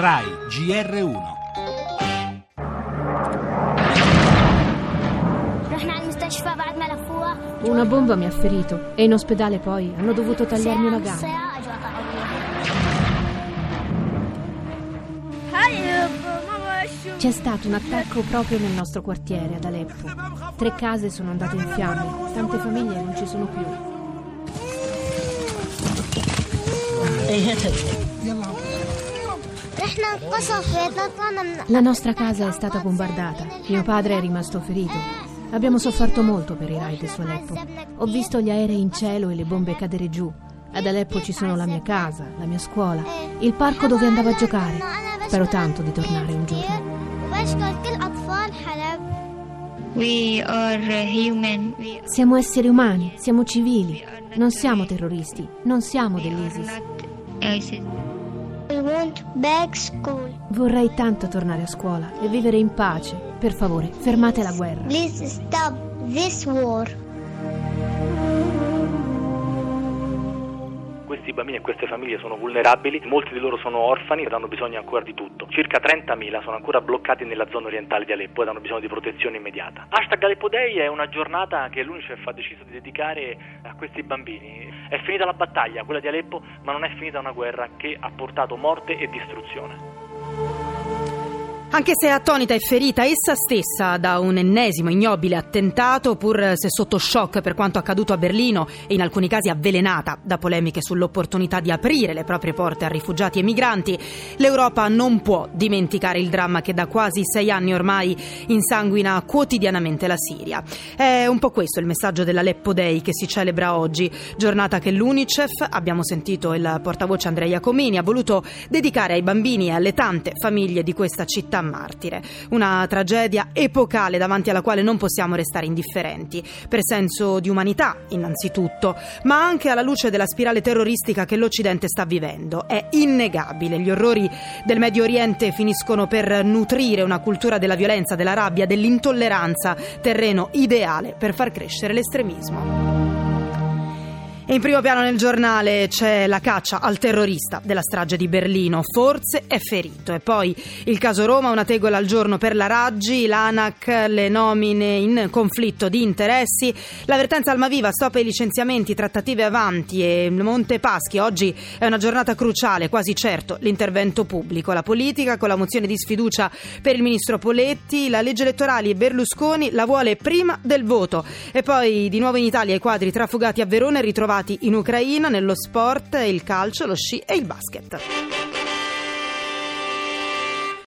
RAI GR1 Una bomba mi ha ferito e in ospedale poi hanno dovuto tagliarmi una gamba. C'è stato un attacco proprio nel nostro quartiere, ad Aleppo. Tre case sono andate in fiamme, tante famiglie non ci sono più. La nostra casa è stata bombardata. Mio padre è rimasto ferito. Abbiamo sofferto molto per i raid su Aleppo. Ho visto gli aerei in cielo e le bombe cadere giù. Ad Aleppo ci sono la mia casa, la mia scuola, il parco dove andavo a giocare. Spero tanto di tornare un giorno. Siamo esseri umani, siamo civili, non siamo terroristi, non siamo dell'ISIS. Vorrei tanto tornare a scuola e vivere in pace. Per favore, fermate la guerra. Please stop this war Questi bambini e queste famiglie sono vulnerabili, molti di loro sono orfani ed hanno bisogno ancora di tutto. Circa 30.000 sono ancora bloccati nella zona orientale di Aleppo ed hanno bisogno di protezione immediata. Hashtag Aleppo Day è una giornata che l'UNICEF ha deciso di dedicare a questi bambini. È finita la battaglia, quella di Aleppo, ma non è finita una guerra che ha portato morte e distruzione. Anche se attonita e ferita essa stessa da un ennesimo ignobile attentato, pur se sotto shock per quanto accaduto a Berlino e in alcuni casi avvelenata da polemiche sull'opportunità di aprire le proprie porte a rifugiati e migranti, l'Europa non può dimenticare il dramma che da quasi sei anni ormai insanguina quotidianamente la Siria. È un po' questo il messaggio dell'Aleppo Day che si celebra oggi, giornata che l'UNICEF, abbiamo sentito il portavoce Andrea Iacomini, ha voluto dedicare ai bambini e alle tante famiglie di questa città martire. Una tragedia epocale davanti alla quale non possiamo restare indifferenti, per senso di umanità innanzitutto, ma anche alla luce della spirale terroristica che l'Occidente sta vivendo. È innegabile, gli orrori del Medio Oriente finiscono per nutrire una cultura della violenza, della rabbia, dell'intolleranza, terreno ideale per far crescere l'estremismo. E in primo piano nel giornale c'è la caccia al terrorista della strage di Berlino, forse è ferito. E poi il caso Roma, una tegola al giorno per la Raggi, l'ANAC, le nomine in conflitto di interessi, l'avvertenza Almaviva, stop ai licenziamenti, trattative avanti e Monte Paschi. Oggi è una giornata cruciale, quasi certo l'intervento pubblico, la politica con la mozione di sfiducia per il ministro Poletti, la legge elettorale Berlusconi la vuole prima del voto. E poi di nuovo in Italia i quadri trafugati a Verona e ritrovati in Ucraina, nello sport, il calcio, lo sci e il basket.